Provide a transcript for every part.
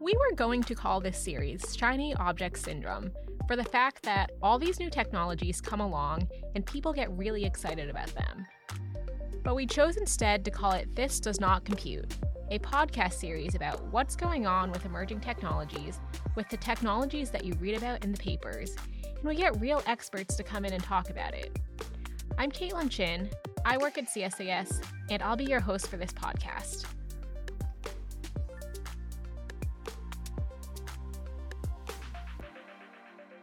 We were going to call this series Shiny Object Syndrome for the fact that all these new technologies come along and people get really excited about them. But we chose instead to call it This Does Not Compute, a podcast series about what's going on with emerging technologies, with the technologies that you read about in the papers, and we get real experts to come in and talk about it. I'm Caitlin Chin, I work at CSIS, and I'll be your host for this podcast.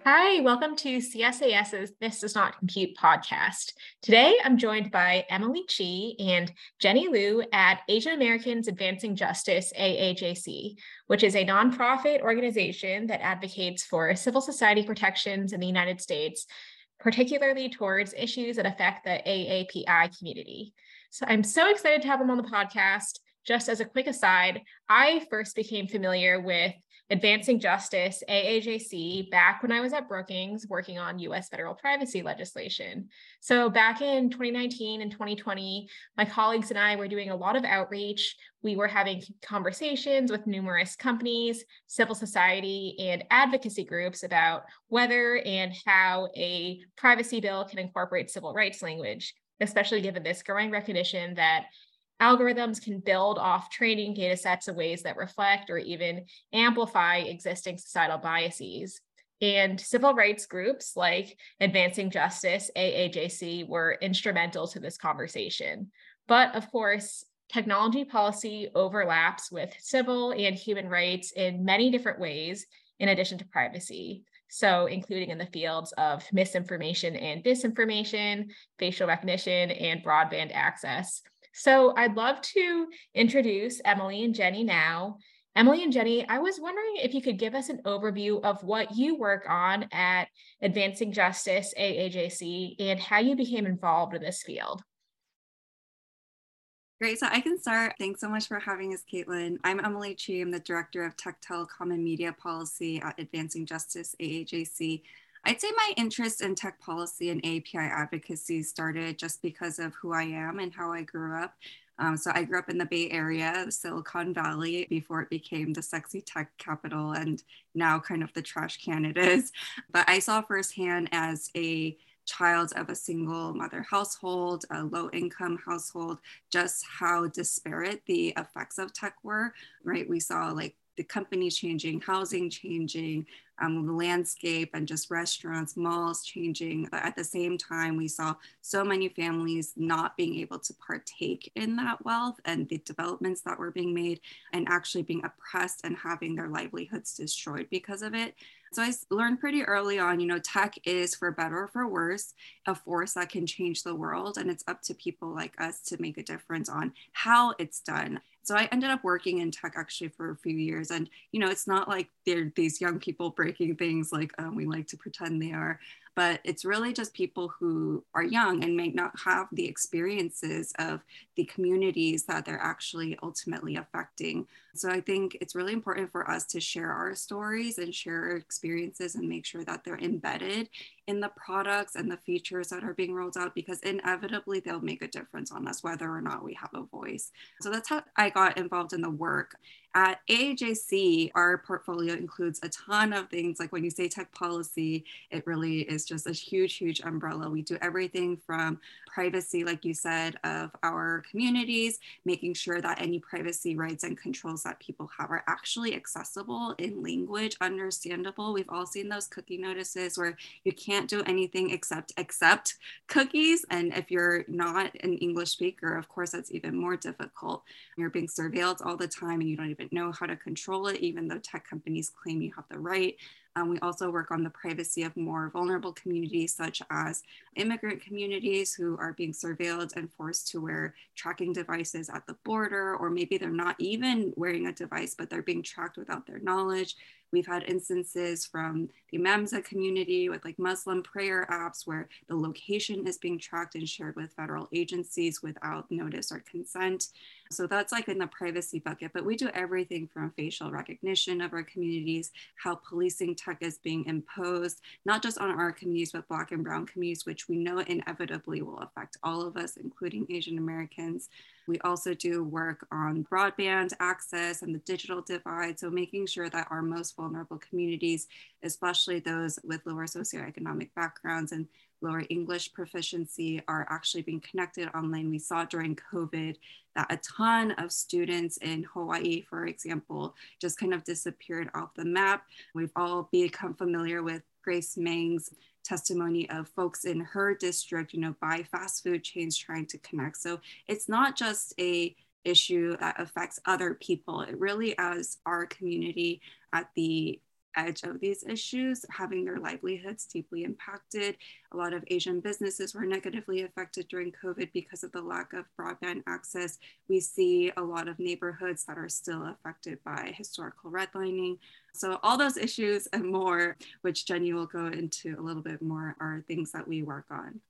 Hi, welcome to CSIS's This Does Not Compute podcast. Today, I'm joined by Emily Chi and Jenny Liu at Asian Americans Advancing Justice AAJC, which is a nonprofit organization that advocates for civil society protections in the United States, particularly towards issues that affect the AAPI community. So I'm so excited to have them on the podcast. Just as a quick aside, I first became familiar with Advancing Justice, AAJC, back when I was at Brookings working on US federal privacy legislation. So, back in 2019 and 2020, my colleagues and I were doing a lot of outreach. We were having conversations with numerous companies, civil society, and advocacy groups about whether and how a privacy bill can incorporate civil rights language, especially given this growing recognition that algorithms can build off training data sets in ways that reflect or even amplify existing societal biases. And civil rights groups like Advancing Justice, AAJC, were instrumental to this conversation. But of course, technology policy overlaps with civil and human rights in many different ways, in addition to privacy. So, including in the fields of misinformation and disinformation, facial recognition, and broadband access. So I'd love to introduce Emily and Jenny now. Emily and Jenny, I was wondering if you could give us an overview of what you work on at Advancing Justice AAJC and how you became involved in this field. Great. So I can start. Thanks so much for having us, Caitlin. I'm Emily Chi. I'm the Director of Tech, and Media Policy at Advancing Justice AAJC. I'd say my interest in tech policy and API advocacy started just because of who I am and how I grew up. Um, so I grew up in the Bay Area, Silicon Valley, before it became the sexy tech capital and now kind of the trash can it is. But I saw firsthand as a child of a single mother household, a low income household, just how disparate the effects of tech were, right? We saw like the companies changing, housing changing, um, the landscape and just restaurants, malls changing. But at the same time, we saw so many families not being able to partake in that wealth and the developments that were being made and actually being oppressed and having their livelihoods destroyed because of it. So I learned pretty early on, you know, tech is for better or for worse, a force that can change the world. And it's up to people like us to make a difference on how it's done. So I ended up working in tech actually for a few years. And, you know, it's not like they're these young people breaking things like um, we like to pretend they are but it's really just people who are young and may not have the experiences of the communities that they're actually ultimately affecting. So I think it's really important for us to share our stories and share our experiences and make sure that they're embedded in the products and the features that are being rolled out because inevitably they'll make a difference on us whether or not we have a voice. So that's how I got involved in the work. At AAJC, our portfolio includes a ton of things. Like when you say tech policy, it really is just a huge, huge umbrella. We do everything from privacy, like you said, of our communities, making sure that any privacy rights and controls that people have are actually accessible in language, understandable. We've all seen those cookie notices where you can't do anything except accept cookies. And if you're not an English speaker, of course, that's even more difficult. You're being surveilled all the time and you don't even know how to control it, even though tech companies claim you have the right. Um, we also work on the privacy of more vulnerable communities, such as immigrant communities who are being surveilled and forced to wear tracking devices at the border, or maybe they're not even wearing a device, but they're being tracked without their knowledge. We've had instances from the Mamza community with like Muslim prayer apps where the location is being tracked and shared with federal agencies without notice or consent. So that's like in the privacy bucket, but we do everything from facial recognition of our communities, how policing tech is being imposed, not just on our communities, but Black and Brown communities, which we know inevitably will affect all of us, including Asian Americans. We also do work on broadband access and the digital divide. So, making sure that our most vulnerable communities, especially those with lower socioeconomic backgrounds and lower English proficiency, are actually being connected online. We saw during COVID that a ton of students in Hawaii, for example, just kind of disappeared off the map. We've all become familiar with Grace Meng's testimony of folks in her district, you know, by fast food chains trying to connect. So it's not just a issue that affects other people. It really as our community at the edge of these issues, having their livelihoods deeply impacted. A lot of Asian businesses were negatively affected during COVID because of the lack of broadband access. We see a lot of neighborhoods that are still affected by historical redlining. So, all those issues and more, which Jenny will go into a little bit more, are things that we work on.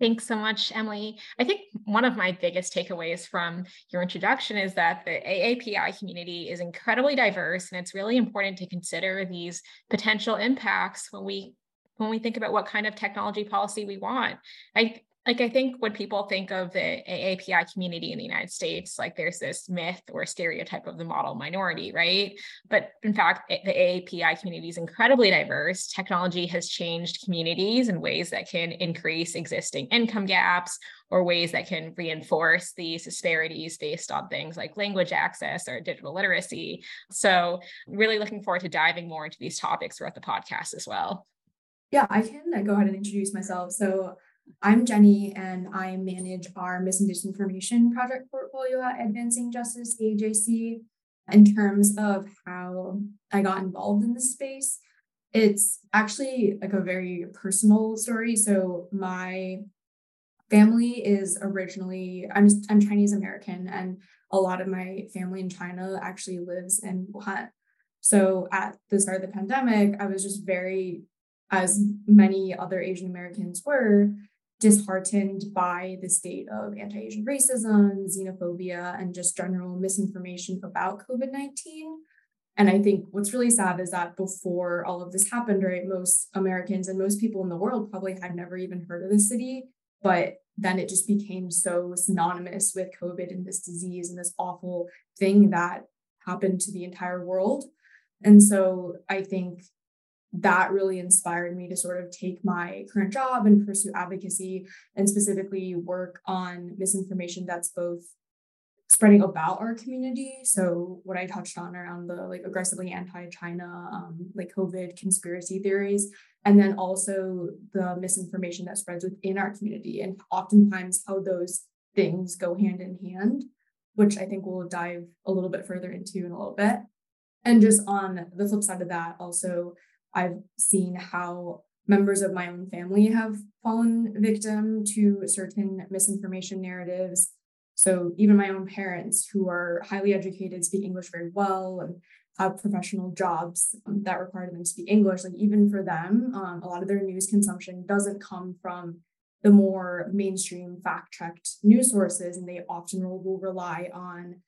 Thanks so much, Emily. I think one of my biggest takeaways from your introduction is that the AAPI community is incredibly diverse, and it's really important to consider these potential impacts when we when we think about what kind of technology policy we want. I like I think when people think of the AAPI community in the United States, like there's this myth or stereotype of the model minority, right? But in fact, the AAPI community is incredibly diverse. Technology has changed communities in ways that can increase existing income gaps or ways that can reinforce these disparities based on things like language access or digital literacy. So, really looking forward to diving more into these topics throughout the podcast as well. Yeah, I can uh, go ahead and introduce myself. So, I'm Jenny, and I manage our Mis and Disinformation project portfolio at Advancing Justice AAJC. In terms of how I got involved in this space, it's actually like a very personal story. So my family is originally I'm I'm Chinese American, and a lot of my family in China actually lives in Wuhan. So at the start of the pandemic, I was just very, as many other Asian Americans were, disheartened by the state of anti Asian racism, xenophobia, and just general misinformation about COVID 19. And I think what's really sad is that before all of this happened, right, most Americans and most people in the world probably had never even heard of the city. But then it just became so synonymous with COVID and this disease and this awful thing that happened to the entire world. And so I think that really inspired me to sort of take my current job and pursue advocacy and specifically work on misinformation that's both spreading about our community. So what i touched on around the like aggressively anti-china um, like covid conspiracy theories and then also the misinformation that spreads within our community and oftentimes how those things go hand in hand which i think we'll dive a little bit further into in a little bit. And just on the flip side of that also I've seen how members of my own family have fallen victim to certain misinformation narratives. So even my own parents, who are highly educated, speak English very well, and have professional jobs that require them to speak English, like even for them, um, a lot of their news consumption doesn't come from the more mainstream fact-checked news sources, and they often will rely on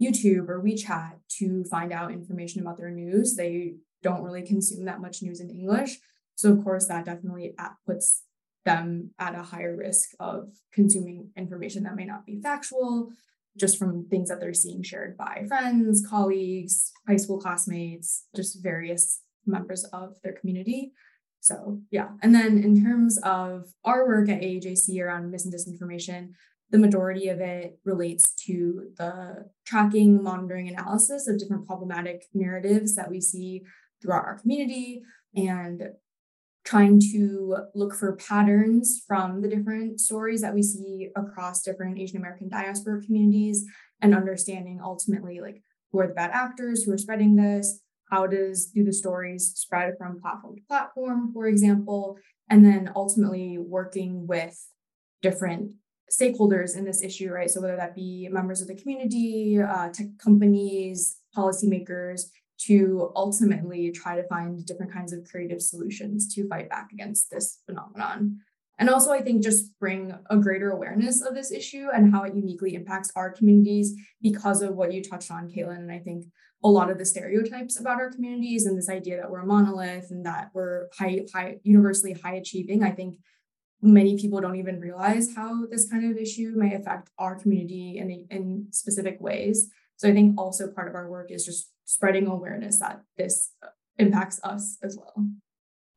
YouTube or WeChat to find out information about their news. They don't really consume that much news in English. So, of course, that definitely puts them at a higher risk of consuming information that may not be factual, just from things that they're seeing shared by friends, colleagues, high school classmates, just various members of their community. So, yeah. And then in terms of our work at AAJC around mis and disinformation, the majority of it relates to the tracking, monitoring, analysis of different problematic narratives that we see throughout our community and trying to look for patterns from the different stories that we see across different Asian American diaspora communities and understanding ultimately like who are the bad actors who are spreading this how does do the stories spread from platform to platform for example and then ultimately working with different stakeholders in this issue right? So whether that be members of the community uh, tech companies policymakers to ultimately try to find different kinds of creative solutions to fight back against this phenomenon. And also, I think just bring a greater awareness of this issue and how it uniquely impacts our communities because of what you touched on, Caitlin. And I think a lot of the stereotypes about our communities and this idea that we're a monolith and that we're high, high universally high achieving. I think many people don't even realize how this kind of issue may affect our community in, in specific ways. So I think also part of our work is just spreading awareness that this uh, impacts us as well.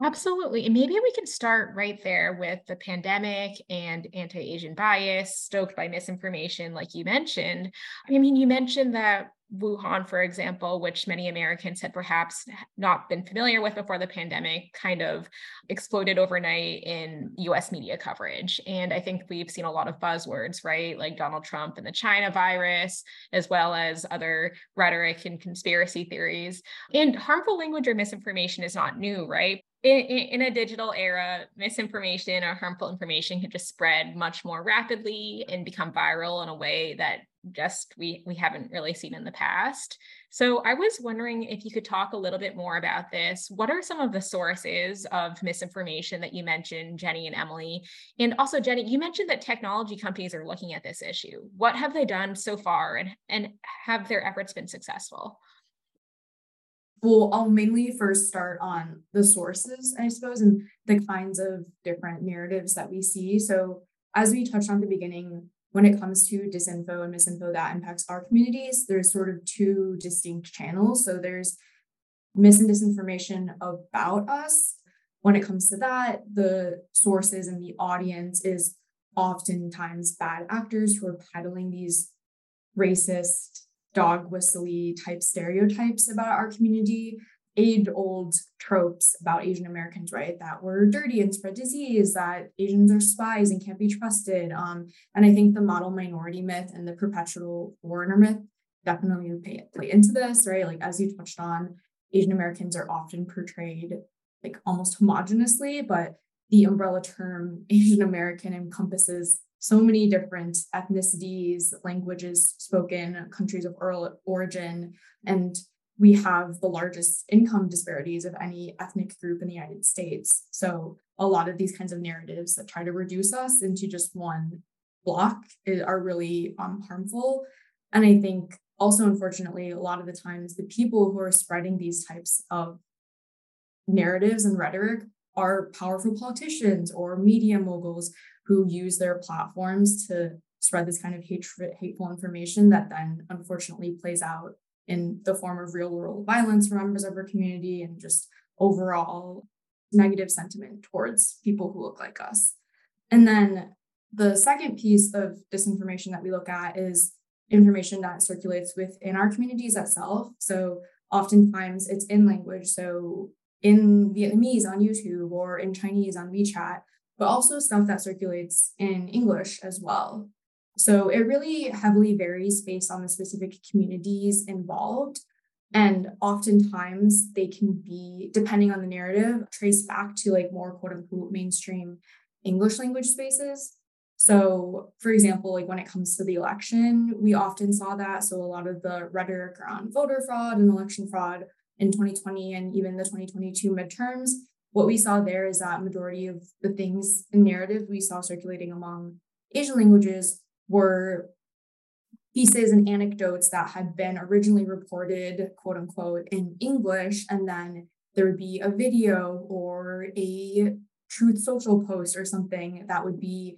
Absolutely. And maybe we can start right there with the pandemic and anti Asian bias stoked by misinformation, like you mentioned. I mean, you mentioned that Wuhan, for example, which many Americans had perhaps not been familiar with before the pandemic, kind of exploded overnight in US media coverage. And I think we've seen a lot of buzzwords, right? Like Donald Trump and the China virus, as well as other rhetoric and conspiracy theories. And harmful language or misinformation is not new, right? in, in, a digital era, misinformation or harmful information can just spread much more rapidly and become viral in a way that just we we haven't really seen in the past. So I was wondering if you could talk a little bit more about this. What are some of the sources of misinformation that you mentioned, Jenny and Emily? And also, Jenny, you mentioned that technology companies are looking at this issue. What have they done so far, and and have their efforts been successful? well, I'll mainly first start on the sources, I suppose, and the kinds of different narratives that we see. So, as we touched on at the beginning, when it comes to disinfo and misinfo that impacts our communities, there's sort of two distinct channels. So, there's mis and disinformation about us. When it comes to that, the sources and the audience is oftentimes bad actors who are peddling these racist dog whistly type stereotypes about our community, age old tropes about Asian Americans, right? That we're dirty and spread disease, that Asians are spies and can't be trusted. Um, and I think the model minority myth and the perpetual foreigner myth definitely play, play into this, right? Like as you touched on, Asian Americans are often portrayed like almost homogenously, but the umbrella term Asian American encompasses so many different ethnicities, languages spoken, countries of origin, and we have the largest income disparities of any ethnic group in the United States. So a lot of these kinds of narratives that try to reduce us into just one block are really um, harmful. And I think also, unfortunately, a lot of the times the people who are spreading these types of narratives and rhetoric are powerful politicians or media moguls who use their platforms to spread this kind of hatred, hateful information that then unfortunately plays out in the form of real world violence for members of our community and just overall negative sentiment towards people who look like us. And then the second piece of disinformation that we look at is information that circulates within our communities itself. So oftentimes it's in language. So in Vietnamese on YouTube or in Chinese on WeChat, but also stuff that circulates in English as well. So it really heavily varies based on the specific communities involved. And oftentimes they can be, depending on the narrative, traced back to like more quote unquote mainstream English language spaces. So, for example, like when it comes to the election, we often saw that. So, a lot of the rhetoric around voter fraud and election fraud in 2020 and even the 2022 midterms what we saw there is that majority of the things in narrative we saw circulating among Asian languages were pieces and anecdotes that had been originally reported, quote unquote, in English, and then there would be a video or a truth social post or something that would be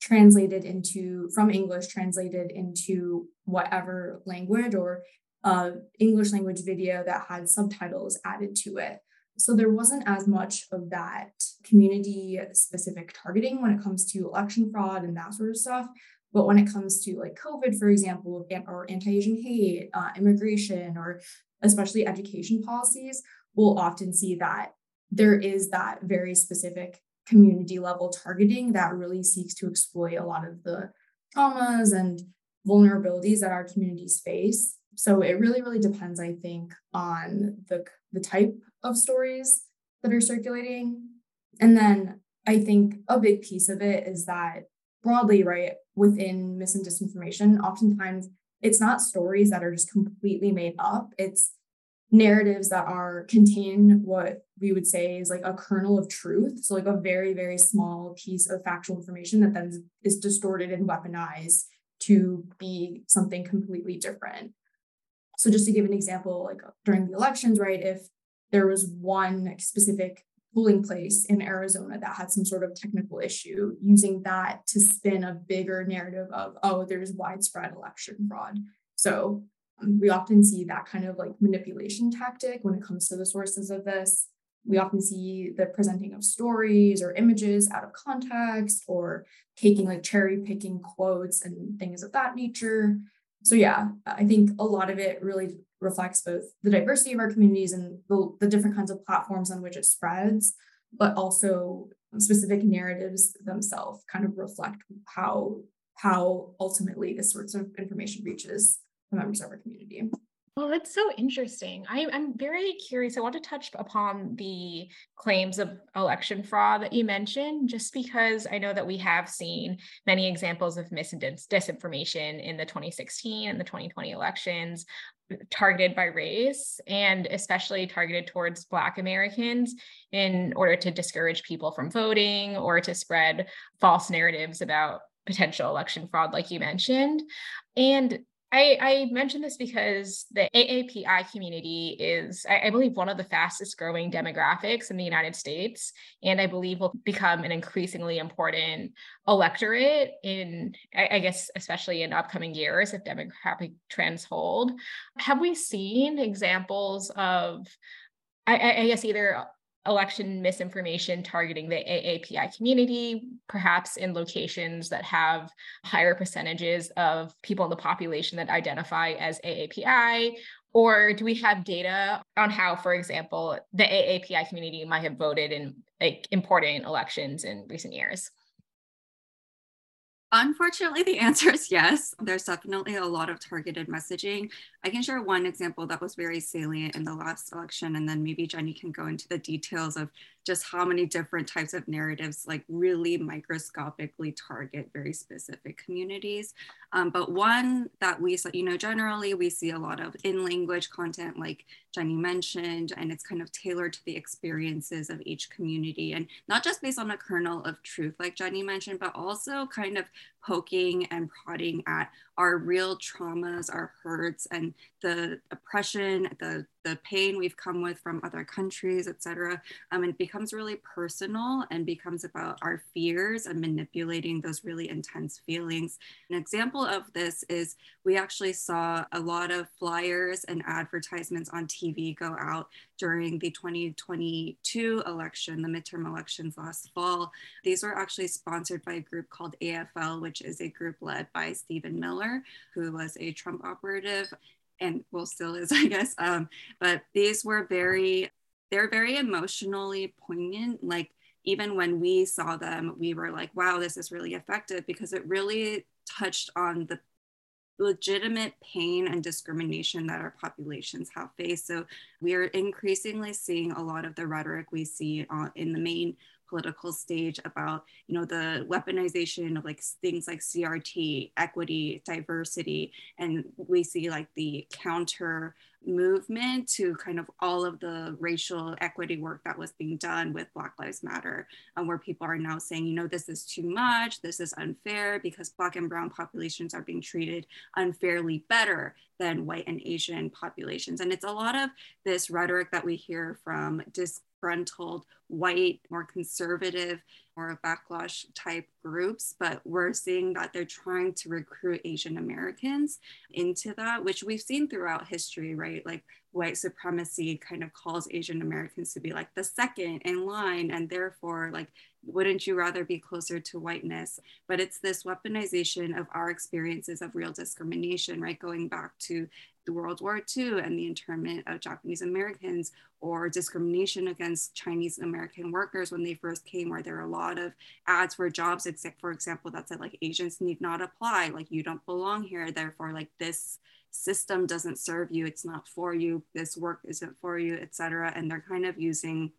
translated into from English, translated into whatever language or uh, English language video that had subtitles added to it. So there wasn't as much of that community specific targeting when it comes to election fraud and that sort of stuff. But when it comes to like COVID, for example, or anti Asian hate, uh, immigration, or especially education policies, we'll often see that there is that very specific community level targeting that really seeks to exploit a lot of the traumas and vulnerabilities that our communities face. So it really, really depends, I think, on the, the type of stories that are circulating. And then I think a big piece of it is that broadly, right, within mis and disinformation, oftentimes it's not stories that are just completely made up. It's narratives that are contain what we would say is like a kernel of truth. So like a very, very small piece of factual information that then is distorted and weaponized to be something completely different. So just to give an example, like during the elections, right, if there was one specific polling place in Arizona that had some sort of technical issue, using that to spin a bigger narrative of, oh, there's widespread election fraud. So um, we often see that kind of like manipulation tactic when it comes to the sources of this. We often see the presenting of stories or images out of context or taking like cherry picking quotes and things of that nature. So, yeah, I think a lot of it really reflects both the diversity of our communities and the, the different kinds of platforms on which it spreads, but also specific narratives themselves kind of reflect how how ultimately this sorts of information reaches the members of our community. Well, that's so interesting. I, am very curious. I want to touch upon the claims of election fraud that you mentioned, just because I know that we have seen many examples of mis and disinformation in the 2016 and the 2020 elections targeted by race and especially targeted towards Black Americans in order to discourage people from voting or to spread false narratives about potential election fraud, like you mentioned. And I, I mentioned this because the AAPI community is, I, I, believe, one of the fastest growing demographics in the United States, and I believe will become an increasingly important electorate in, I, I guess, especially in upcoming years if demographic trends hold. Have we seen examples of I, I, guess either election misinformation targeting the AAPI community, perhaps in locations that have higher percentages of people in the population that identify as AAPI? Or do we have data on how, for example, the AAPI community might have voted in like important elections in recent years? Unfortunately, the answer is yes. There's definitely a lot of targeted messaging. I can share one example that was very salient in the last election, and then maybe Jenny can go into the details of just how many different types of narratives like really microscopically target very specific communities. Um, but one that we, you know, generally we see a lot of in language content like Jenny mentioned, and it's kind of tailored to the experiences of each community and not just based on a kernel of truth like Jenny mentioned, but also kind of poking and prodding at our real traumas, our hurts, and the oppression, the, the pain we've come with from other countries, et cetera. Um, it becomes really personal and becomes about our fears and manipulating those really intense feelings. An example of this is we actually saw a lot of flyers and advertisements on TV go out during the 2022 election, the midterm elections last fall. These were actually sponsored by a group called AFL, which is a group led by Stephen Miller, who was a Trump operative and well still is, I guess. Um, but these were very, they're very emotionally poignant. Like even when we saw them, we were like, wow, this is really effective because it really touched on the legitimate pain and discrimination that our populations have faced. So we are increasingly seeing a lot of the rhetoric we see uh, in the main political stage about you know the weaponization of like things like crt equity diversity and we see like the counter movement to kind of all of the racial equity work that was being done with Black Lives Matter, um, where people are now saying, you know, this is too much, this is unfair because Black and Brown populations are being treated unfairly better than white and Asian populations. And it's a lot of this rhetoric that we hear from dis- disgruntled white, more conservative, more backlash type groups, but we're seeing that they're trying to recruit Asian Americans into that, which we've seen throughout history, right? Like white supremacy kind of calls Asian Americans to be like the second in line, and therefore, like, wouldn't you rather be closer to whiteness? But it's this weaponization of our experiences of real discrimination, right? Going back to the World War II and the internment of Japanese Americans or discrimination against Chinese American workers when they first came, where there are a lot of ads for jobs, except for example, that said like Asians need not apply, like you don't belong here, therefore like this system doesn't serve you, it's not for you, this work isn't for you, etc. And they're kind of using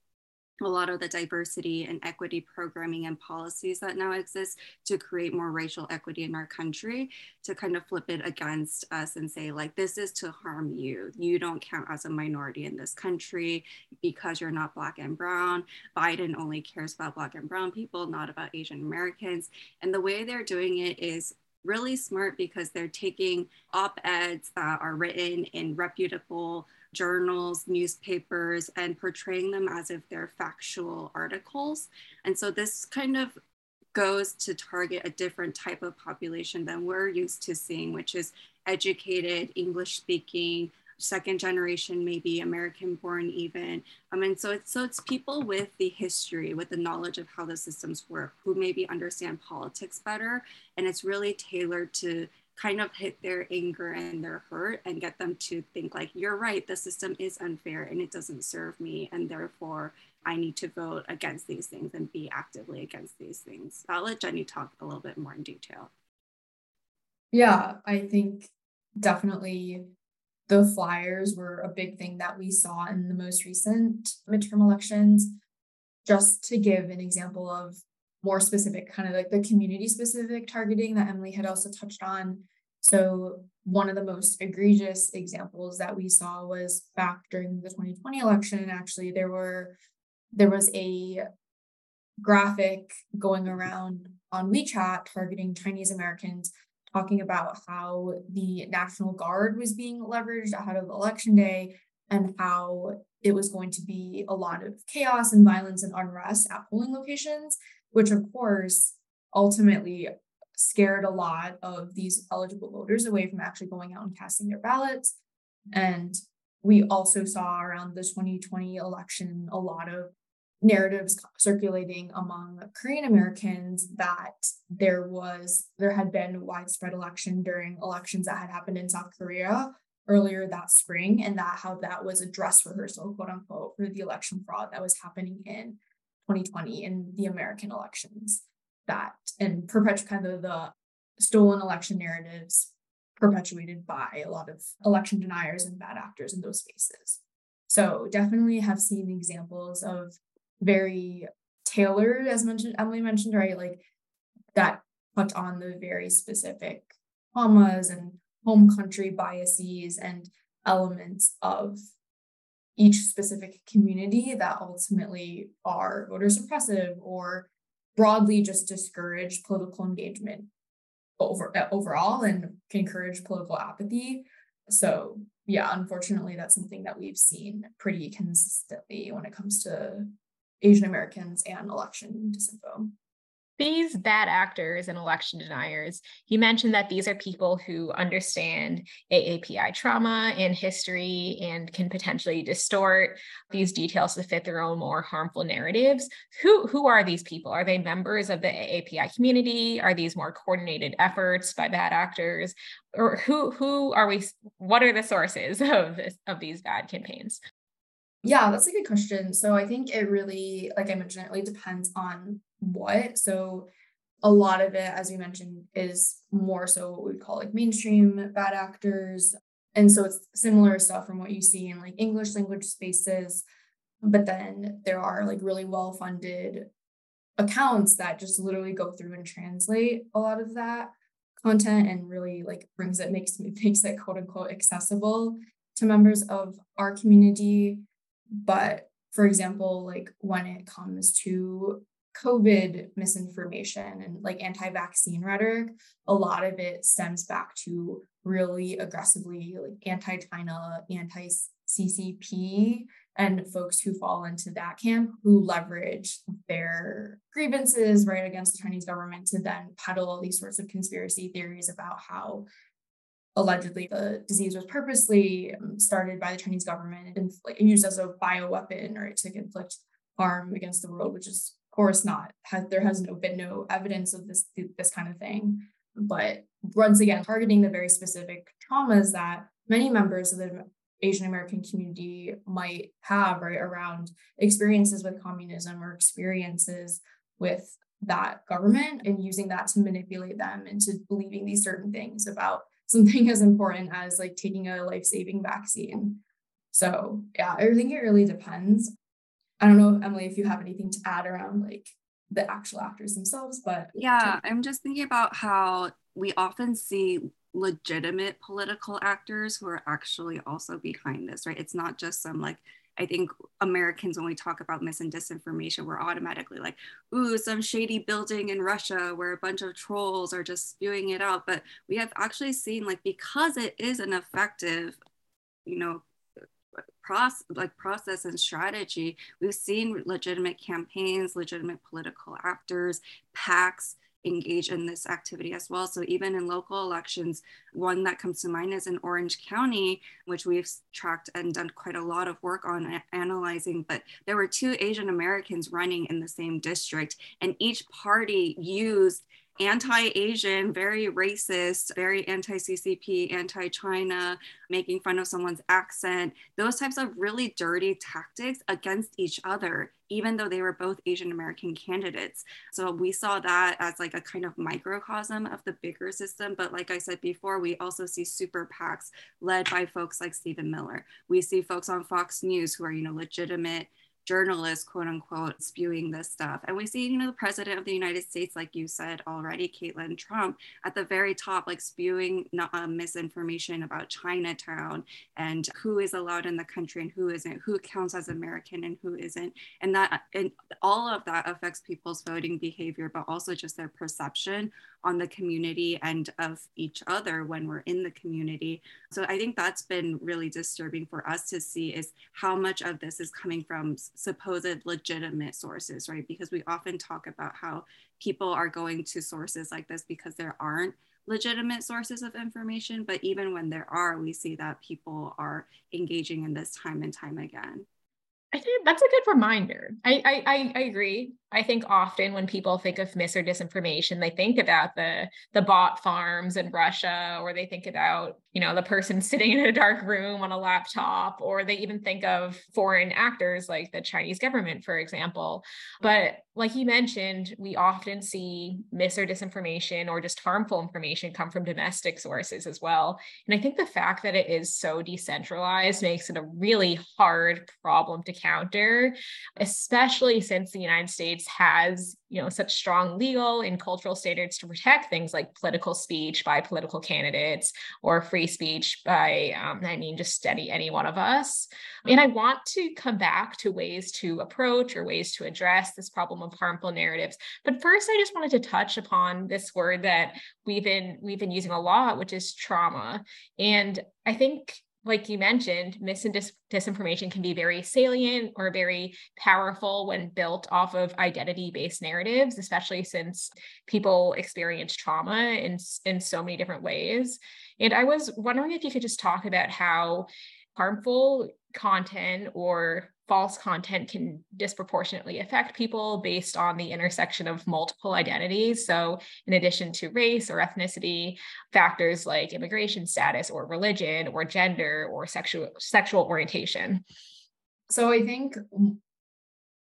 a lot of the diversity and equity programming and policies that now exist to create more racial equity in our country to kind of flip it against us and say like this is to harm you. You don't count as a minority in this country because you're not black and brown. Biden only cares about black and brown people not about asian americans. And the way they're doing it is really smart because they're taking op eds that are written in reputable journals, newspapers, and portraying them as if they're factual articles. And so this kind of goes to target a different type of population than we're used to seeing, which is educated, English speaking, second generation, maybe American born even. Um, I mean, so it's, so it's people with the history, with the knowledge of how the systems work, who maybe understand politics better. And it's really tailored to kind of hit their anger and their hurt and get them to think like, you're right, the system is unfair and it doesn't serve me. And therefore I need to vote against these things and be actively against these things. I'll let Jenny talk a little bit more in detail. Yeah, I think definitely the flyers were a big thing that we saw in the most recent midterm elections. Just to give an example of more specific, kind of like the community specific targeting that Emily had also touched on. So, one of the most egregious examples that we saw was back during the 2020 election. Actually, there were there was a graphic going around on WeChat targeting Chinese Americans, talking about how the National Guard was being leveraged ahead of election day and how it was going to be a lot of chaos and violence and unrest at polling locations, which of course ultimately scared a lot of these eligible voters away from actually going out and casting their ballots. And we also saw around the 2020 election a lot of narratives circulating among Korean Americans that there was there had been widespread election during elections that had happened in South Korea earlier that spring and that how that was a dress rehearsal quote unquote for the election fraud that was happening in 2020 in the American elections that and perpetuate kind of the stolen election narratives perpetuated by a lot of election deniers and bad actors in those spaces. So definitely have seen examples of very tailored, as mentioned, Emily mentioned, right? Like that put on the very specific traumas and home country biases and elements of each specific community that ultimately are voter suppressive or broadly just discourage political engagement over overall and can encourage political apathy. So yeah, unfortunately, that's something that we've seen pretty consistently when it comes to Asian Americans and election disinfo. These bad actors and election deniers, you mentioned that these are people who understand AAPI trauma and history and can potentially distort these details to fit their own more harmful narratives. Who, who are these people? Are they members of the AAPI community? Are these more coordinated efforts by bad actors? Or who, who are we, what are the sources of, this, of these bad campaigns? Yeah, that's a good question. So I think it really, like I mentioned, it really depends on what. So a lot of it, as we mentioned, is more so what we'd call like mainstream bad actors. And so it's similar stuff from what you see in like English language spaces. But then there are like really well funded accounts that just literally go through and translate a lot of that content and really like brings it makes makes it quote unquote accessible to members of our community but for example, like when it comes to COVID misinformation and like anti vaccine rhetoric, a lot of it stems back to really aggressively like anti China, anti CCP, and folks who fall into that camp who leverage their grievances right against the Chinese government to then peddle these sorts of conspiracy theories about how allegedly the disease was purposely um, started by the Chinese government and used as a bioweapon or to inflict harm against the world, which is of course not. There has no been no evidence of this this kind of thing. But once again, targeting the very specific traumas that many members of the Asian American community might have right around experiences with communism or experiences with that government and using that to manipulate them into believing these certain things about something as important as like taking a life-saving vaccine. So yeah, I think it really depends. I don't know, Emily, if you have anything to add around like the actual actors themselves, but yeah, I'm just thinking about how we often see legitimate political actors who are actually also behind this, right? It's not just some like I think Americans, when we talk about mis and disinformation, we're automatically like, ooh, some shady building in Russia where a bunch of trolls are just spewing it out. But we have actually seen, like, because it is an effective, you know, process like process and strategy we've seen legitimate campaigns legitimate political actors pacs engage in this activity as well. So even in local elections, one that comes to mind is in Orange County, which we've tracked and done quite a lot of work on analyzing. But there were two Asian Americans running in the same district, and each party used anti-Asian, very racist, very anti-CCP, anti-China, making fun of someone's accent, those types of really dirty tactics against each other, even though they were both Asian American candidates. So we saw that as like a kind of microcosm of the bigger system. But like I said before, we also see super PACs led by folks like Stephen Miller. We see folks on Fox News who are, you know, legitimate journalists, quote unquote, spewing this stuff. And we see, you know, the president of the United States, like you said already, Caitlin Trump, at the very top, like spewing uh, misinformation about Chinatown and who is allowed in the country and who isn't, who counts as American and who isn't. And that, and all of that affects people's voting behavior, but also just their perception on the community and of each other when we're in the community. So I think that's been really disturbing for us to see is how much of this is coming from supposed legitimate sources, right? Because we often talk about how people are going to sources like this because there aren't legitimate sources of information. But even when there are, we see that people are engaging in this time and time again. I think that's a good reminder. I, I I agree. I think often when people think of mis or disinformation, they think about the the bot farms in Russia, or they think about you know the person sitting in a dark room on a laptop, or they even think of foreign actors like the Chinese government, for example. But like you mentioned, we often see mis or disinformation or just harmful information come from domestic sources as well. And I think the fact that it is so decentralized makes it a really hard problem to counter, especially since the United States has you know such strong legal and cultural standards to protect things like political speech by political candidates or free speech by um, i mean just any any one of us. And i want to come back to ways to approach or ways to address this problem of harmful narratives. But first i just wanted to touch upon this word that we've been we've been using a lot which is trauma. And i think like you mentioned, mis and dis- disinformation can be very salient or very powerful when built off of identity based narratives, especially since people experience trauma in, in so many different ways. And I was wondering if you could just talk about how harmful content or false content can disproportionately affect people based on the intersection of multiple identities. So, in addition to race or ethnicity, factors like immigration status or religion or gender or sexual sexual orientation. So, I think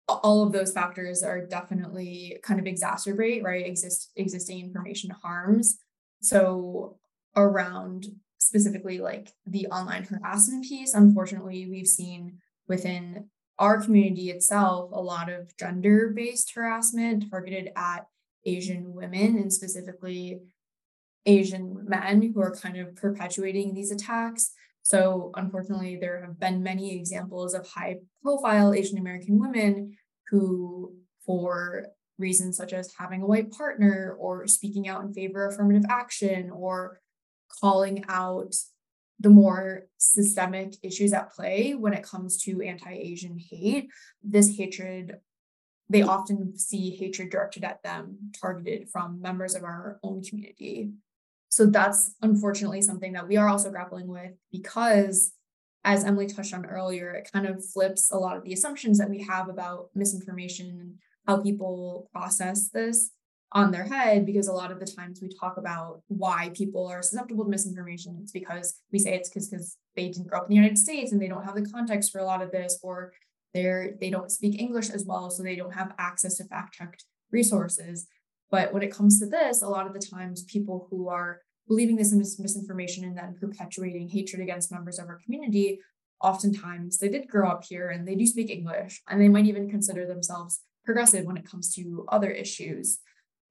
all of those factors are definitely kind of exacerbate right exist existing information harms so around specifically like the online harassment piece unfortunately we've seen within our community itself a lot of gender based harassment targeted at Asian women and specifically Asian men who are kind of perpetuating these attacks. So, unfortunately, there have been many examples of high profile Asian American women who, for reasons such as having a white partner or speaking out in favor of affirmative action or calling out the more systemic issues at play when it comes to anti-Asian hate. This hatred, they often see hatred directed at them, targeted from members of our own community. So that's unfortunately something that we are also grappling with because as Emily touched on earlier, it kind of flips a lot of the assumptions that we have about misinformation and how people process this on their head because a lot of the times we talk about why people are susceptible to misinformation. It's because we say it's because they didn't grow up in the United States and they don't have the context for a lot of this, or they're they don't speak English as well, so they don't have access to fact-checked resources. But when it comes to this, a lot of the times people who are believing this mis- misinformation and then perpetuating hatred against members of our community, oftentimes they did grow up here and they do speak English, and they might even consider themselves progressive when it comes to other issues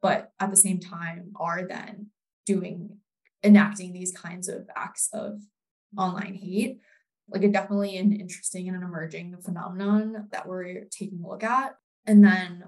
but at the same time are then doing enacting these kinds of acts of online hate like a definitely an interesting and an emerging phenomenon that we're taking a look at. And then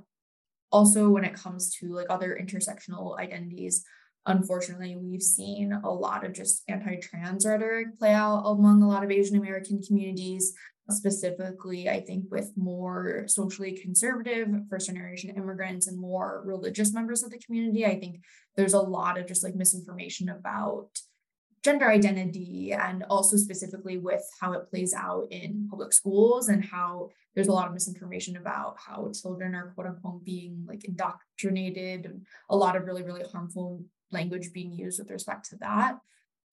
also when it comes to like other intersectional identities, unfortunately, we've seen a lot of just anti-trans rhetoric play out among a lot of Asian American communities, specifically, I think with more socially conservative first generation immigrants and more religious members of the community. I think there's a lot of just like misinformation about gender identity and also specifically with how it plays out in public schools and how there's a lot of misinformation about how children are quote unquote being like indoctrinated and a lot of really really harmful language being used with respect to that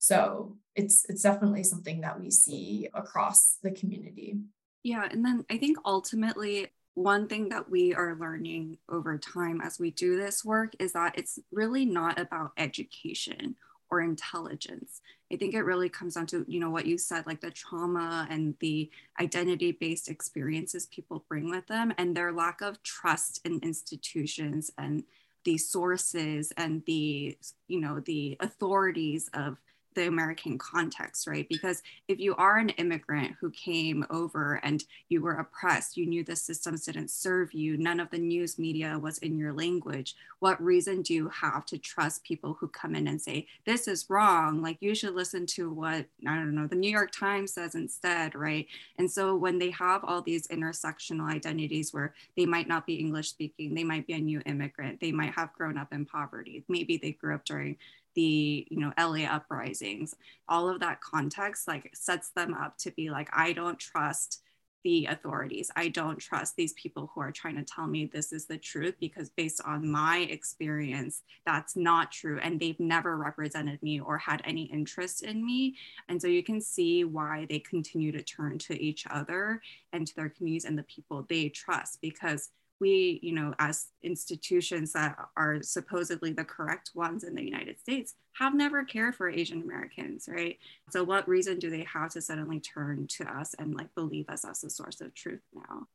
so it's it's definitely something that we see across the community yeah and then i think ultimately one thing that we are learning over time as we do this work is that it's really not about education or intelligence. I think it really comes down to, you know, what you said, like the trauma and the identity based experiences people bring with them and their lack of trust in institutions and the sources and the, you know, the authorities of the American context, right? Because if you are an immigrant who came over and you were oppressed, you knew the systems didn't serve you, none of the news media was in your language, what reason do you have to trust people who come in and say, this is wrong? Like you should listen to what, I don't know, the New York Times says instead, right? And so when they have all these intersectional identities where they might not be English speaking, they might be a new immigrant, they might have grown up in poverty, maybe they grew up during the you know la uprisings all of that context like sets them up to be like i don't trust the authorities. I don't trust these people who are trying to tell me this is the truth because based on my experience that's not true and they've never represented me or had any interest in me. And so you can see why they continue to turn to each other and to their communities and the people they trust because we, you know, as institutions that are supposedly the correct ones in the United States, have never cared for Asian Americans, right? So, what reason do they have to suddenly turn to us and like believe us as a source of truth now?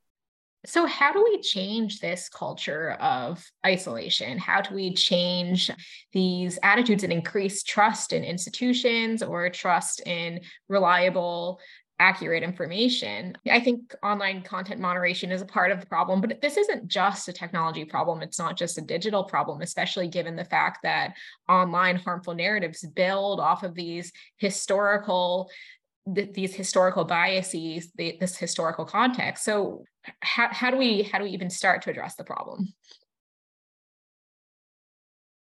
So, how do we change this culture of isolation? How do we change these attitudes and increase trust in institutions or trust in reliable accurate information. I think online content moderation is a part of the problem, but this isn't just a technology problem. It's not just a digital problem, especially given the fact that online harmful narratives build off of these historical these historical biases this historical context so how, how do we how do we even start to address the problem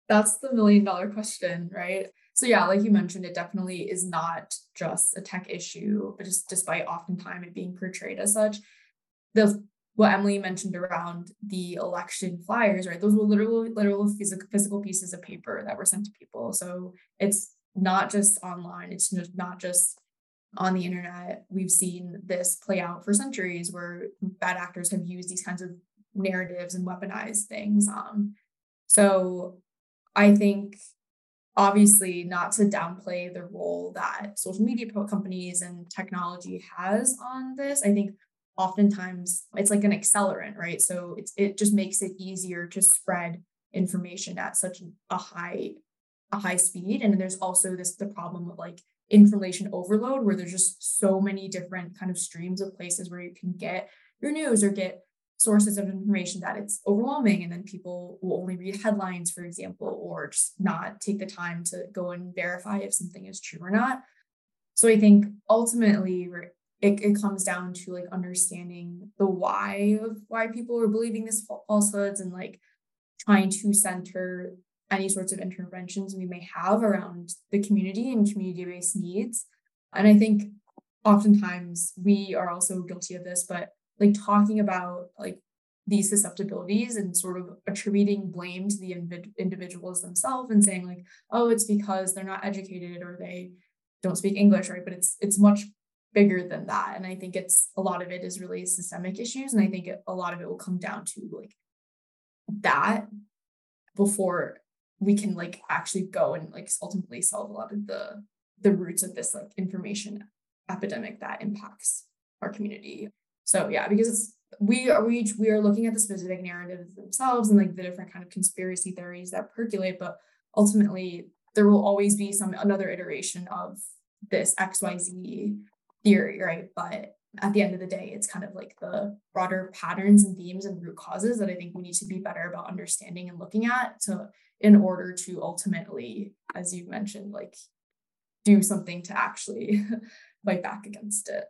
that's the million dollar question right so yeah, like you mentioned, it definitely is not just a tech issue, but just despite oftentimes it being portrayed as such, the what Emily mentioned around the election flyers, right? Those were literal, literal physical, physical pieces of paper that were sent to people. So it's not just online. It's not just on the internet. We've seen this play out for centuries where bad actors have used these kinds of narratives and weaponized things. Um, so I think obviously not to downplay the role that social media companies and technology has on this. I think oftentimes it's like an accelerant right? So it's it just makes it easier to spread information at such a high a high speed. And there's also this the problem of like information overload where there's just so many different kind of streams of places where you can get your news or get sources of information that it's overwhelming and then people will only read headlines for example or just not take the time to go and verify if something is true or not. So i think ultimately it, it comes down to like understanding the why of why people are believing these falsehoods and like trying to center any sorts of interventions we may have around the community and community-based needs. And i think oftentimes we are also guilty of this but like talking about like these susceptibilities and sort of attributing blame to the inv- individuals themselves and saying like oh it's because they're not educated or they don't speak english right? But it's it's much bigger than that. And i think it's a lot of it is really systemic issues and i think it, a lot of it will come down to like that before we can like actually go and like ultimately solve a lot of the the roots of this like information epidemic that impacts our community so yeah, because it's we are we we are looking at the specific narratives themselves and like the different kind of conspiracy theories that percolate, but ultimately there will always be some another iteration of this XYZ theory, right? But at the end of the day, it's kind of like the broader patterns and themes and root causes that I think we need to be better about understanding and looking at to in order to ultimately, as you mentioned, like do something to actually fight back against it.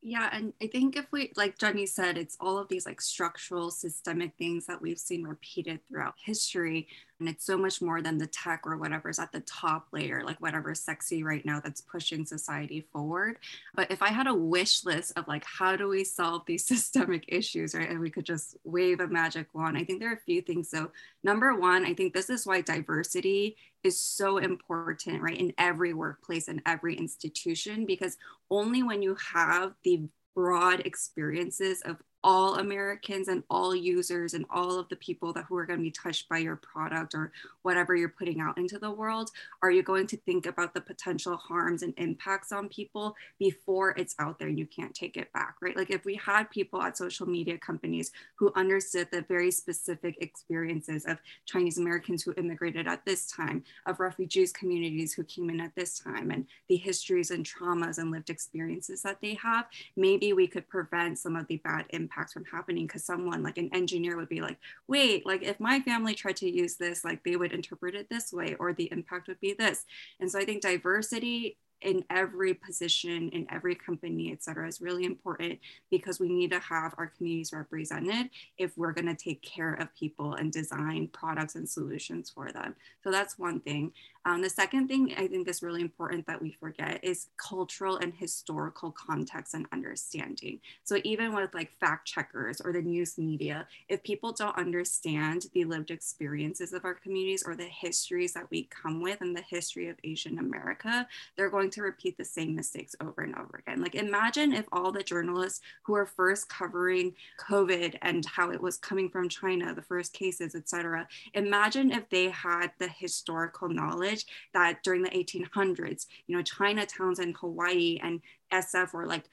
Yeah, and I think if we, like Jenny said, it's all of these like structural, systemic things that we've seen repeated throughout history. And it's so much more than the tech or whatever's at the top layer, like whatever's sexy right now that's pushing society forward. But if I had a wish list of like, how do we solve these systemic issues, right? And we could just wave a magic wand, I think there are a few things. So, number one, I think this is why diversity is so important, right, in every workplace and every institution, because only when you have the broad experiences of all Americans and all users and all of the people that who are going to be touched by your product or whatever you're putting out into the world are you going to think about the potential harms and impacts on people before it's out there and you can't take it back right? Like if we had people at social media companies who understood the very specific experiences of Chinese Americans who immigrated at this time of refugees communities who came in at this time and the histories and traumas and lived experiences that they have maybe we could prevent some of the bad impacts impacts from happening because someone like an engineer would be like wait like if my family tried to use this like they would interpret it this way or the impact would be this. And so i think diversity in every position in every company et cetera is really important because we need to have our communities represented if we're going to take care of people and design products and solutions for them. So that's one thing um, the second thing I think is really important that we forget is cultural and historical context and understanding. So even with like fact checkers or the news media, if people don't understand the lived experiences of our communities or the histories that we come with and the history of Asian America, they're going to repeat the same mistakes over and over again. Like imagine if all the journalists who are first covering COVID and how it was coming from China, the first cases, et cetera, imagine if they had the historical knowledge that during the 1800s, you know, Chinatowns in Hawaii and SF were like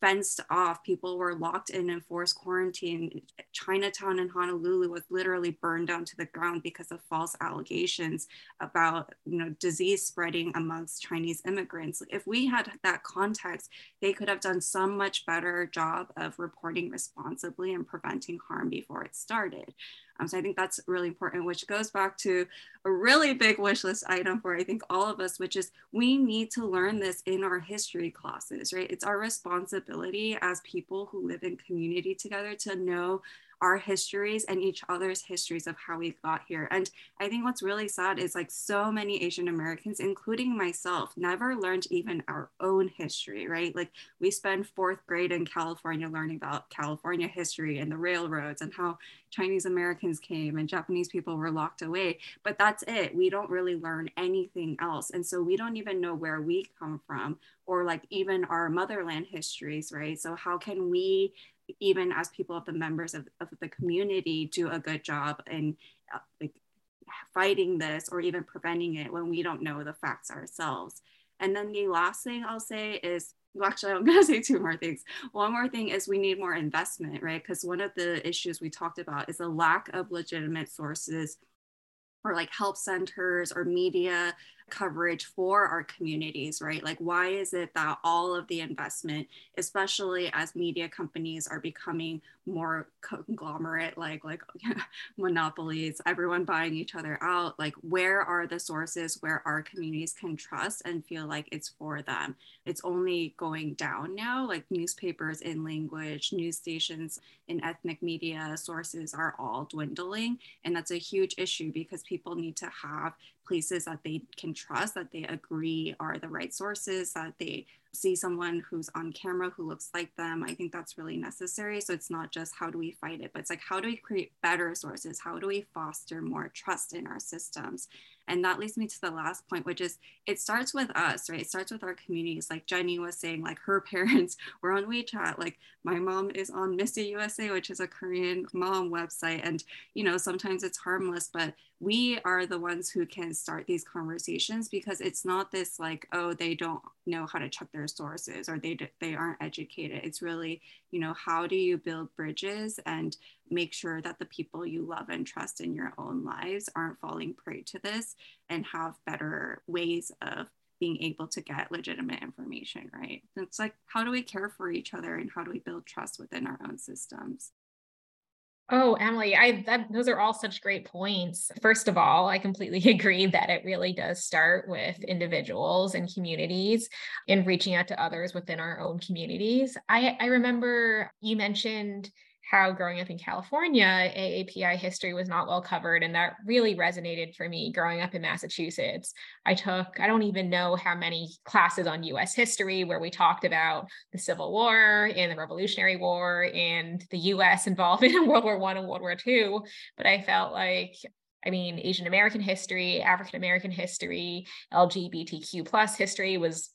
fenced off. People were locked in and forced quarantine. Chinatown in Honolulu was literally burned down to the ground because of false allegations about you know disease spreading amongst Chinese immigrants. If we had that context, they could have done some much better job of reporting responsibly and preventing harm before it started. Um, so I think that's really important, which goes back to a really big wish list item for I think all of us, which is we need to learn this in our history classes, right? It's our responsibility as people who live in community together to know our histories and each other's histories of how we got here. And I think what's really sad is like so many Asian Americans, including myself, never learned even our own history, right? Like we spend fourth grade in California learning about California history and the railroads and how Chinese Americans came and Japanese people were locked away. But that's it. We don't really learn anything else. And so we don't even know where we come from or like even our motherland histories, right? So how can we even as people of the members of, of the community do a good job in uh, like fighting this or even preventing it when we don't know the facts ourselves. And then the last thing i'll say is well, actually i'm going to say two more things. One more thing is we need more investment right? Because one of the issues we talked about is a lack of legitimate sources or like help centers or media coverage for our communities, right? Like, why is it that all of the investment, especially as media companies are becoming more conglomerate, like like monopolies, everyone buying each other out, like where are the sources where our communities can trust and feel like it's for them? It's only going down now. Like newspapers in language, news stations in ethnic media sources are all dwindling, and that's a huge issue because people need to have places that they can trust, that they agree are the right sources, that they see someone who's on camera who looks like them. I think that's really necessary. So it's not just how do we fight it, but it's like how do we create better sources? How do we foster more trust in our systems? And that leads me to the last point, which is it starts with us, right? It starts with our communities. Like Jenny was saying, like her parents were on WeChat. Like my mom is on Missy USA, which is a Korean mom website. And, you know, sometimes it's harmless, but we are the ones who can start these conversations because it's not this like, oh, they don't know how to check their sources or they, they aren't educated. It's really, you know, how do you build bridges and make sure that the people you love and trust in your own lives aren't falling prey to this and have better ways of being able to get legitimate information, right? It's like, how do we care for each other and how do we build trust within our own systems? Oh, Emily, I that those are all such great points. First of all, I completely agree that it really does start with individuals and communities and reaching out to others within our own communities. I I remember you mentioned how growing up in California, AAPI history was not well covered. And that really resonated for me growing up in Massachusetts. I took, I don't even know how many classes on US history where we talked about the Civil War and the Revolutionary War and the US involved in World War One and World War Two. But I felt like I mean, Asian American history, African American history, LGBTQ plus history was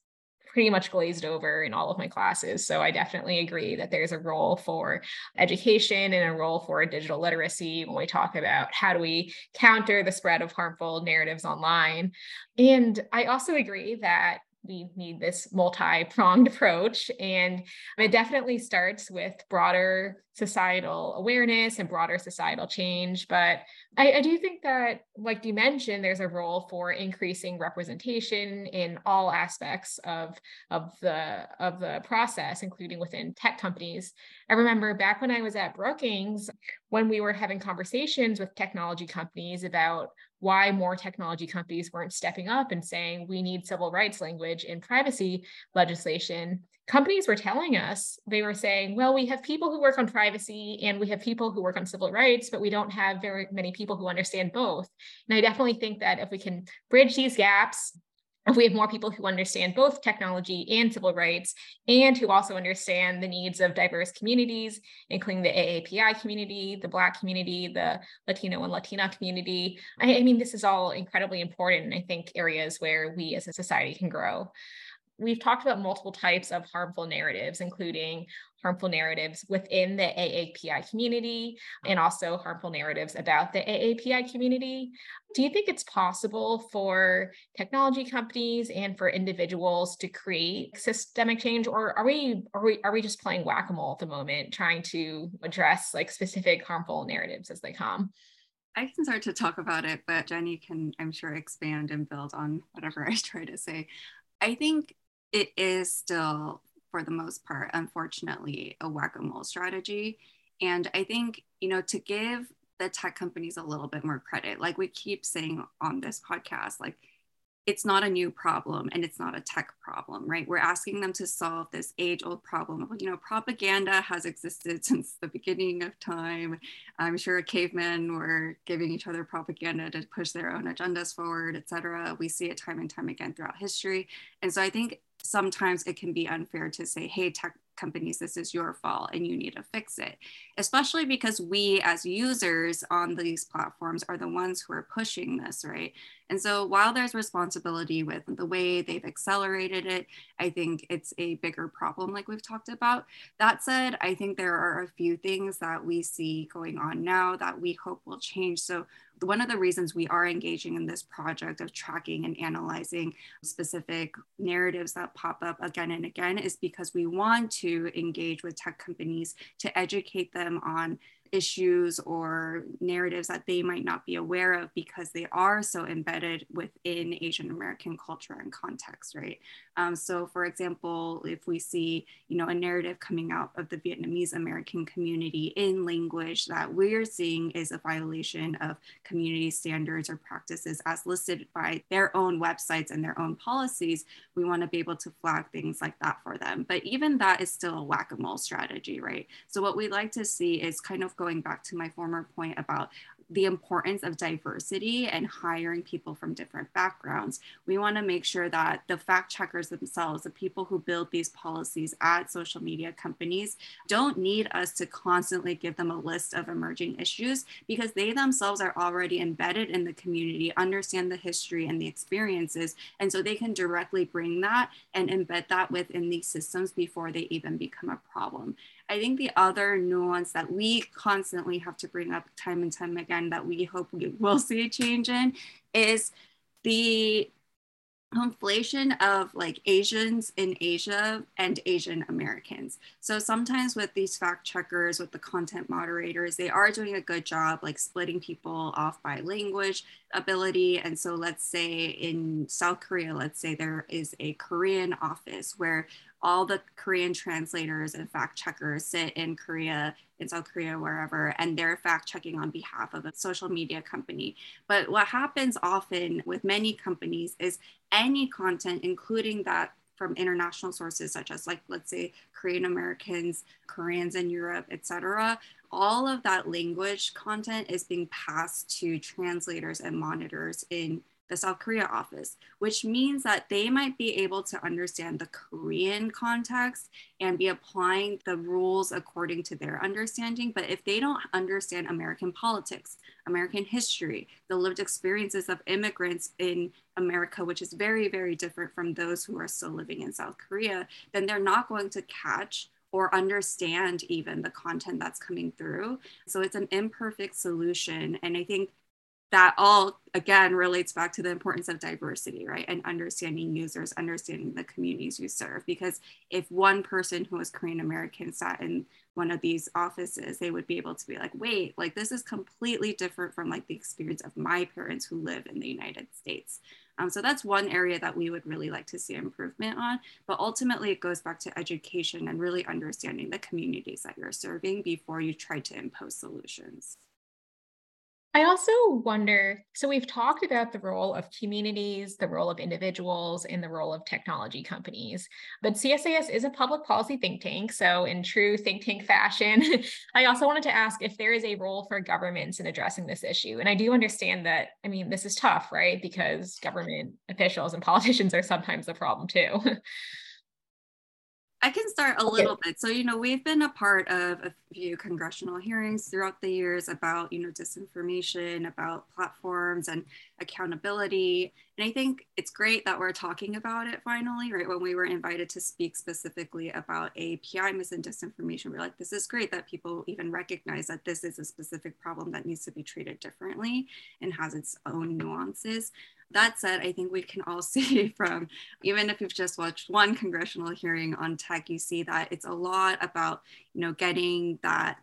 pretty much glazed over in all of my classes. So I definitely agree that there's a role for education and a role for digital literacy when we talk about how do we counter the spread of harmful narratives online. And I also agree that we need this multi-pronged approach. And it definitely starts with broader societal awareness and broader societal change. But I, I, do think that like you mentioned there's a role for increasing representation in all aspects of of the of the process including within tech companies. I remember back when i was at brookings when we were having conversations with technology companies about why more technology companies weren't stepping up and saying we need civil rights language in privacy legislation. Companies were telling us they were saying well we have people who work on privacy and we have people who work on civil rights but we don't have very many people who understand both. And i definitely think that if we can bridge these gaps if we have more people who understand both technology and civil rights and who also understand the needs of diverse communities including the aapi community the black community the latino and latina community. I, I mean this is all incredibly important and i think areas where we as a society can grow. We've talked about multiple types of harmful narratives, including harmful narratives within the AAPI community mm. and also harmful narratives about the AAPI community. Do you think it's possible for technology companies and for individuals to create systemic change, or are we are we are we just playing whack-a-mole at the moment, trying to address like specific harmful narratives as they come? I can start to talk about it, but Jenny can, I'm sure, expand and build on whatever I try to say. I think it is still, for the most part, unfortunately, a whack a mole strategy. And I think, you know, to give the tech companies a little bit more credit, like we keep saying on this podcast, like it's not a new problem and it's not a tech problem, right? We're asking them to solve this age old problem of, you know, propaganda has existed since the beginning of time. I'm sure cavemen were giving each other propaganda to push their own agendas forward, et cetera. We see it time and time again throughout history. And so I think sometimes it can be unfair to say, hey, tech companies, this is your fault and you need to fix it, especially because we as users on these platforms are the ones who are pushing this, right? And so while there's responsibility with the way they've accelerated it, I think it's a bigger problem, like we've talked about. That said, I think there are a few things that we see going on now that we hope will change. So one of the reasons we are engaging in this project of tracking and analyzing specific narratives that pop up again and again is because we want to engage with tech companies to educate them on issues or narratives that they might not be aware of because they are so embedded within Asian American culture and context, right? Um, so, for example, if we see, you know, a narrative coming out of the Vietnamese American community in language that we're seeing is a violation of community standards or practices as listed by their own websites and their own policies, we want to be able to flag things like that for them. But even that is still a whack-a-mole strategy, right? So, what we'd like to see is kind of going back to my former point about the importance of diversity and hiring people from different backgrounds. We want to make sure that the fact checkers themselves, the people who build these policies at social media companies, don't need us to constantly give them a list of emerging issues because they themselves are already embedded in the community, understand the history and the experiences. And so they can directly bring that and embed that within these systems before they even become a problem. I think the other nuance that we constantly have to bring up time and time again that we hope we will see a change in is the conflation of like Asians in Asia and Asian Americans. So sometimes with these fact checkers, with the content moderators, they are doing a good job like splitting people off by language. ability. And so let's say in South Korea, let's say there is a Korean office where all the Korean translators and fact checkers sit in Korea, in South Korea, wherever, and they're fact checking on behalf of a social media company. But what happens often with many companies is any content, including that from international sources such as like let's say korean americans koreans in europe etc all of that language content is being passed to translators and monitors in the South Korea office, which means that they might be able to understand the Korean context and be applying the rules according to their understanding. But if they don't understand American politics, American history, the lived experiences of immigrants in America, which is very, very different from those who are still living in South Korea, then they're not going to catch or understand even the content that's coming through. So it's an imperfect solution. And I think that all again relates back to the importance of diversity, right? And understanding users, understanding the communities you serve. Because if one person who was Korean American sat in one of these offices, they would be able to be like, wait, like this is completely different from like the experience of my parents who live in the United States. Um, so that's one area that we would really like to see improvement on. But ultimately, it goes back to education and really understanding the communities that you're serving before you try to impose solutions. I also wonder so, we've talked about the role of communities, the role of individuals, and the role of technology companies. But CSIS is a public policy think tank. So, in true think tank fashion, I also wanted to ask if there is a role for governments in addressing this issue. And I do understand that, I mean, this is tough, right? Because government officials and politicians are sometimes a problem too. I can start a okay. little bit. So, you know, we've been a part of a few congressional hearings throughout the years about, you know, disinformation, about platforms and accountability. And I think it's great that we're talking about it finally, right? When we were invited to speak specifically about API mis and disinformation, we're like, this is great that people even recognize that this is a specific problem that needs to be treated differently and has its own nuances. That said, I think we can all see from even if you've just watched one congressional hearing on tech, you see that it's a lot about you know getting that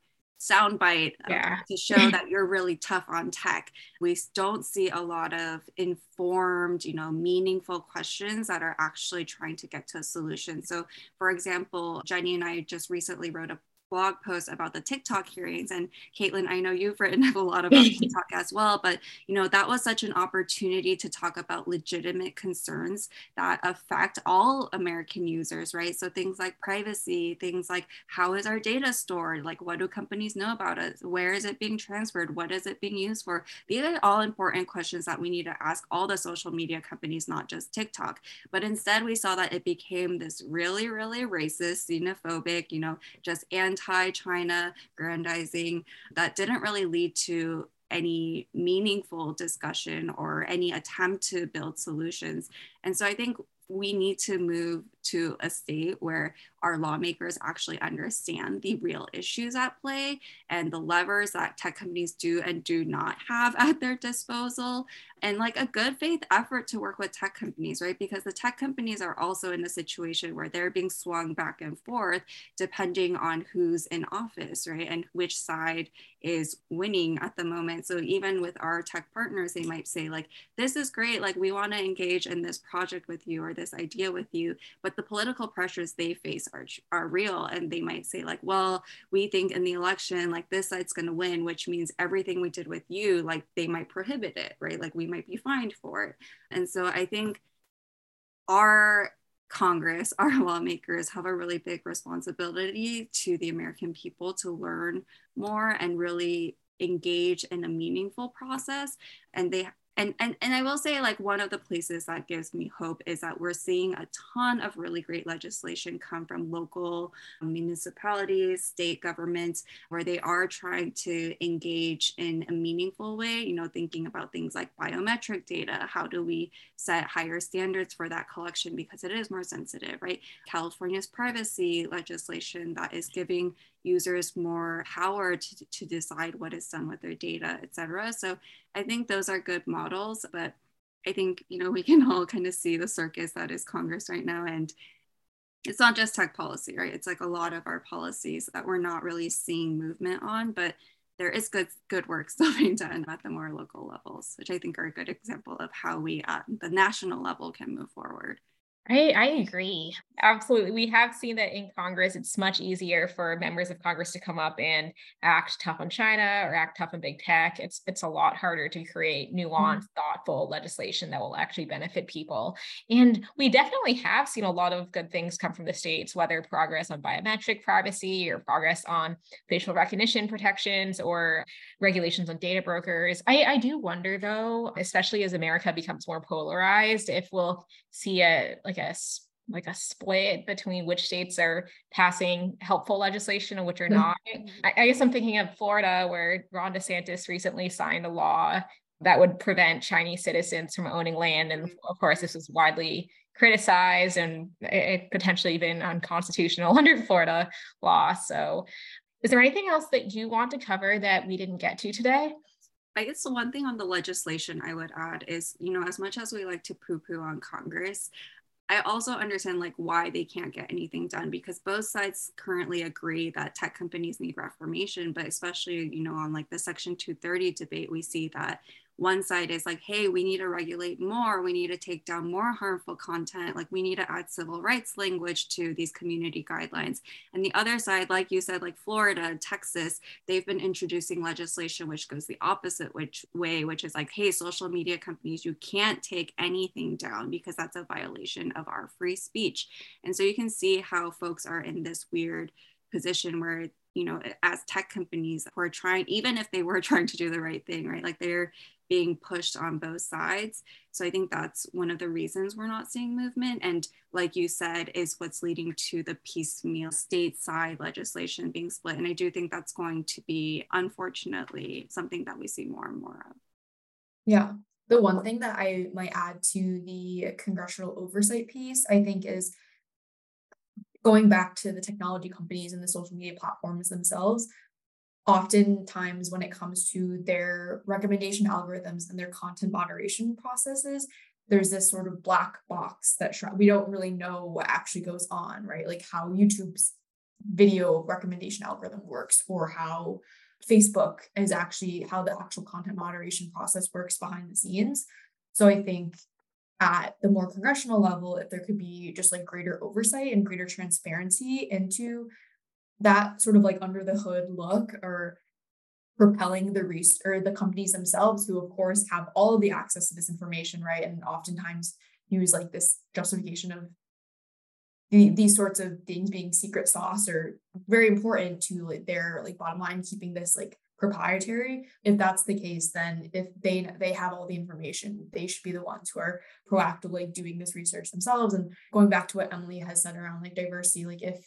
soundbite um, yeah. to show that you're really tough on tech. We don't see a lot of informed, you know, meaningful questions that are actually trying to get to a solution. So, for example, Jenny and I just recently wrote a blog post about the TikTok hearings. And Caitlin, I know you've written a lot about TikTok as well, but you know that was such an opportunity to talk about legitimate concerns that affect all American users, right? So things like privacy, things like how is our data stored, like what do companies know about us, where is it being transferred, what is it being used for? These are all important questions that we need to ask all the social media companies, not just TikTok. But instead, we saw that it became this really, really racist, xenophobic, you know, just anti anti-China grandizing that didn't really lead to any meaningful discussion or any attempt to build solutions. And so I think we need to move to a state where our lawmakers actually understand the real issues at play and the levers that tech companies do and do not have at their disposal. And like a good faith effort to work with tech companies right? Because the tech companies are also in a situation where they're being swung back and forth depending on who's in office right? And which side is winning at the moment. So even with our tech partners they might say like this is great. Like we want to engage in this project with you or this idea with you but the political pressures they face are, are real. And they might say, like, well, we think in the election, like this side's going to win, which means everything we did with you, like they might prohibit it, right? Like we might be fined for it. And so I think our Congress, our lawmakers have a really big responsibility to the American people to learn more and really engage in a meaningful process. And they and, and and I will say like one of the places that gives me hope is that we're seeing a ton of really great legislation come from local um, municipalities, state governments, where they are trying to engage in a meaningful way, you know, thinking about things like biometric data. How do we set higher standards for that collection because it is more sensitive, right? California's privacy legislation that is giving users more power to, to decide what is done with their data, et cetera. So I think those are good models, but I think, you know, we can all kind of see the circus that is Congress right now. And it's not just tech policy, right? It's like a lot of our policies that we're not really seeing movement on, but there is good good work still being done at the more local levels, which I think are a good example of how we at the national level can move forward. I, I agree. Absolutely. We have seen that in Congress, it's much easier for members of Congress to come up and act tough on China or act tough on big tech. It's it's a lot harder to create nuanced, mm-hmm. thoughtful legislation that will actually benefit people. And we definitely have seen a lot of good things come from the states, whether progress on biometric privacy or progress on facial recognition protections or regulations on data brokers. I, I do wonder though, especially as America becomes more polarized, if we'll see a like a like a split between which states are passing helpful legislation and which are mm-hmm. not. I, I guess I'm thinking of Florida, where Ron DeSantis recently signed a law that would prevent Chinese citizens from owning land. And mm-hmm. of course, this was widely criticized and it potentially even unconstitutional under Florida law. So, is there anything else that you want to cover that we didn't get to today? I guess the one thing on the legislation I would add is, you know, as much as we like to poo poo on Congress, I also understand like why they can't get anything done because both sides currently agree that tech companies need reformation, but especially, you know, on like the Section 230 debate, we see that one side is like, hey, we need to regulate more. We need to take down more harmful content. Like, we need to add civil rights language to these community guidelines. And the other side, like you said, like Florida, Texas, they've been introducing legislation which goes the opposite which way, which is like, hey, social media companies, you can't take anything down because that's a violation of our free speech. And so you can see how folks are in this weird position where you know as tech companies who are trying even if they were trying to do the right thing right like they're being pushed on both sides. So I think that's one of the reasons we're not seeing movement. And like you said, is what's leading to the piecemeal stateside legislation being split. And I do think that's going to be, unfortunately, something that we see more and more of. Yeah. The one thing that I might add to the congressional oversight piece, I think, is going back to the technology companies and the social media platforms themselves oftentimes when it comes to their recommendation algorithms and their content moderation processes there's this sort of black box that we don't really know what actually goes on right? Like how youtube's video recommendation algorithm works or how facebook is actually how the actual content moderation process works behind the scenes. So i think at the more congressional level if there could be just like greater oversight and greater transparency into that sort of like under the hood look or propelling the res- or the companies themselves who of course have all of the access to this information right? And oftentimes use like this justification of the, these sorts of things being secret sauce are very important to like their like bottom line keeping this like proprietary. If that's the case then if they they have all the information they should be the ones who are proactively doing this research themselves. And going back to what emily has said around like diversity like if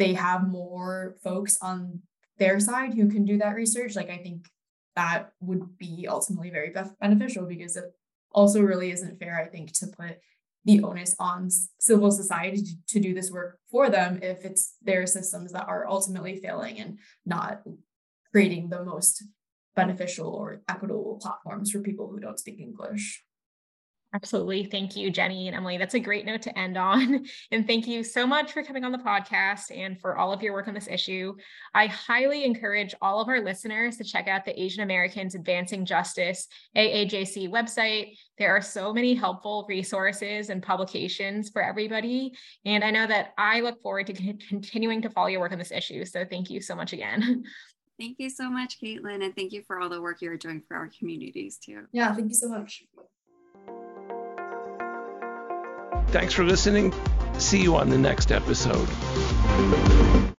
they have more folks on their side who can do that research, like I think that would be ultimately very beneficial because it also really isn't fair, I think, to put the onus on civil society to, do this work for them if it's their systems that are ultimately failing and not creating the most beneficial or equitable platforms for people who don't speak English. Absolutely. Thank you, Jenny and Emily. That's a great note to end on. And thank you so much for coming on the podcast and for all of your work on this issue. I highly encourage all of our listeners to check out the Asian Americans Advancing Justice AAJC website. There are so many helpful resources and publications for everybody. And I know that I look forward to continuing to follow your work on this issue. So thank you so much again. Thank you so much, Caitlin. And thank you for all the work you're doing for our communities too. Yeah, thank you so much. Thanks for listening. See you on the next episode.